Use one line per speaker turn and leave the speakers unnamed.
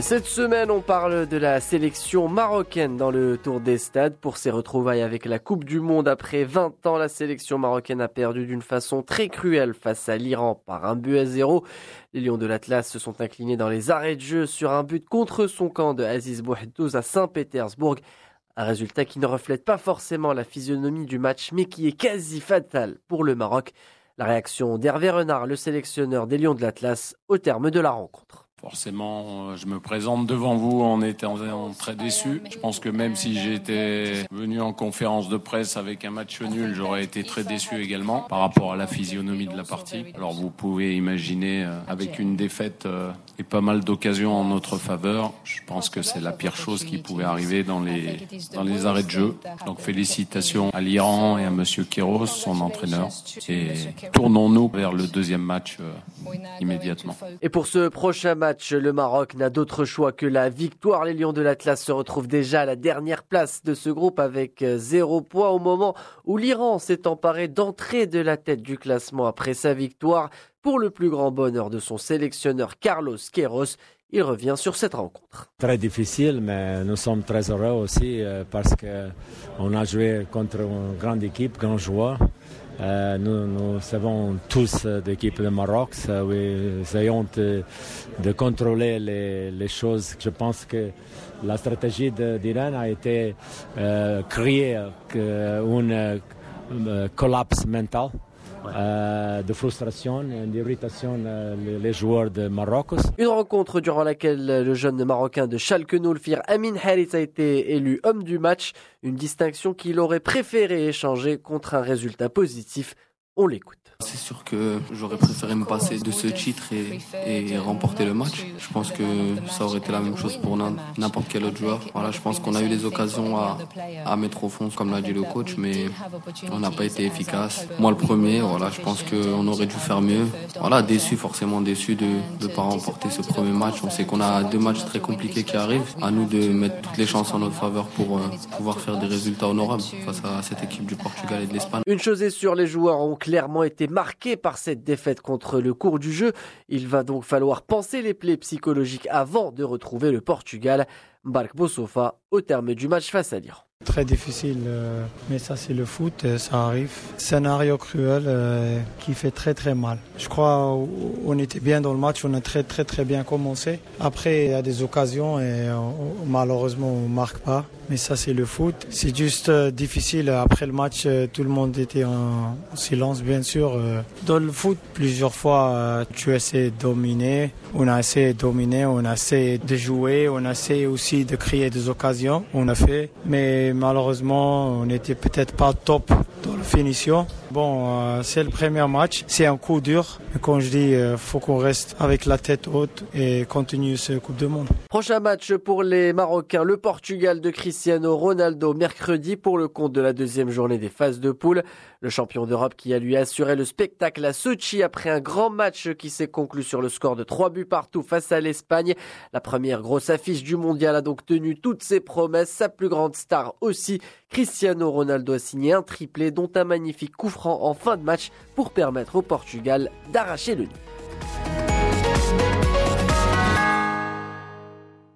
Cette semaine, on parle de la sélection marocaine dans le Tour des Stades. Pour ses retrouvailles avec la Coupe du Monde après 20 ans, la sélection marocaine a perdu d'une façon très cruelle face à l'Iran par un but à zéro. Les Lions de l'Atlas se sont inclinés dans les arrêts de jeu sur un but contre son camp de Aziz Bouheddouz à Saint-Pétersbourg. Un résultat qui ne reflète pas forcément la physionomie du match, mais qui est quasi fatal pour le Maroc. La réaction d'Hervé Renard, le sélectionneur des Lions de l'Atlas, au terme de la rencontre.
Forcément, euh, je me présente devant vous en étant très déçu. Je pense que même si j'étais venu en conférence de presse avec un match nul, j'aurais été très déçu également par rapport à la physionomie de la partie. Alors vous pouvez imaginer euh, avec une défaite euh, et pas mal d'occasions en notre faveur, je pense que c'est la pire chose qui pouvait arriver dans les dans les arrêts de jeu. Donc félicitations à l'Iran et à monsieur Kéros, son entraîneur. Et tournons-nous vers le deuxième match immédiatement.
Et pour ce prochain match le Maroc n'a d'autre choix que la victoire. Les Lions de l'Atlas se retrouvent déjà à la dernière place de ce groupe avec euh, zéro point au moment où l'Iran s'est emparé d'entrée de la tête du classement après sa victoire. Pour le plus grand bonheur de son sélectionneur Carlos Queiroz, il revient sur cette rencontre.
Très difficile, mais nous sommes très heureux aussi euh, parce qu'on a joué contre une grande équipe, grand joueur. Euh, nous, savons tous euh, d'équipe de Maroc, nous essayons de, contrôler les, choses. Je pense que la stratégie d'Iran a été euh, créer un collapse mental euh, de frustration et d'irritation euh, les joueurs de Maroc.
Une rencontre durant laquelle le jeune Marocain de Schalke Noulfir, Amin Harit, a été élu homme du match, une distinction qu'il aurait préféré échanger contre un résultat positif. On l'écoute.
C'est sûr que j'aurais préféré me passer de ce titre et, remporter le match. Je pense que ça aurait été la même chose pour n'importe quel autre joueur. Voilà, je pense qu'on a eu les occasions à, mettre au fond, comme l'a dit le coach, mais on n'a pas été efficace. Moi, le premier, voilà, je pense qu'on aurait dû faire mieux. Voilà, déçu, forcément déçu de ne pas remporter ce premier match. On sait qu'on a deux matchs très compliqués qui arrivent. À nous de mettre toutes les chances en notre faveur pour euh, pouvoir faire des résultats honorables face à cette équipe du Portugal et de l'Espagne.
Une chose est sûre, les joueurs ont clairement été marqué par cette défaite contre le cours du jeu. Il va donc falloir penser les plaies psychologiques avant de retrouver le Portugal. Bark Bosofa au terme du match face à l'Iran.
Très difficile, euh, mais ça c'est le foot, euh, ça arrive. Scénario cruel euh, qui fait très très mal. Je crois on était bien dans le match, on a très très très bien commencé. Après il y a des occasions et malheureusement on marque pas. Mais ça c'est le foot. C'est juste difficile. Après le match, tout le monde était en silence bien sûr. Dans le foot, plusieurs fois tu essaies de dominer. On a essayé de dominer, on a essayé de jouer, on a essayé aussi de créer des occasions. On a fait, mais malheureusement, on n'était peut-être pas top dans la finition. Bon, euh, c'est le premier match, c'est un coup dur. Mais comme je dis, euh, faut qu'on reste avec la tête haute et continue ce Coupe du Monde.
Prochain match pour les Marocains, le Portugal de Cristiano Ronaldo mercredi pour le compte de la deuxième journée des phases de poule. Le champion d'Europe qui a lui assuré le spectacle à Sochi après un grand match qui s'est conclu sur le score de 3 buts partout face à l'Espagne. La première grosse affiche du mondial a donc tenu toutes ses promesses. Sa plus grande star aussi, Cristiano Ronaldo a signé un triplé dont un magnifique coup franc en fin de match pour permettre au Portugal d'arracher le nid.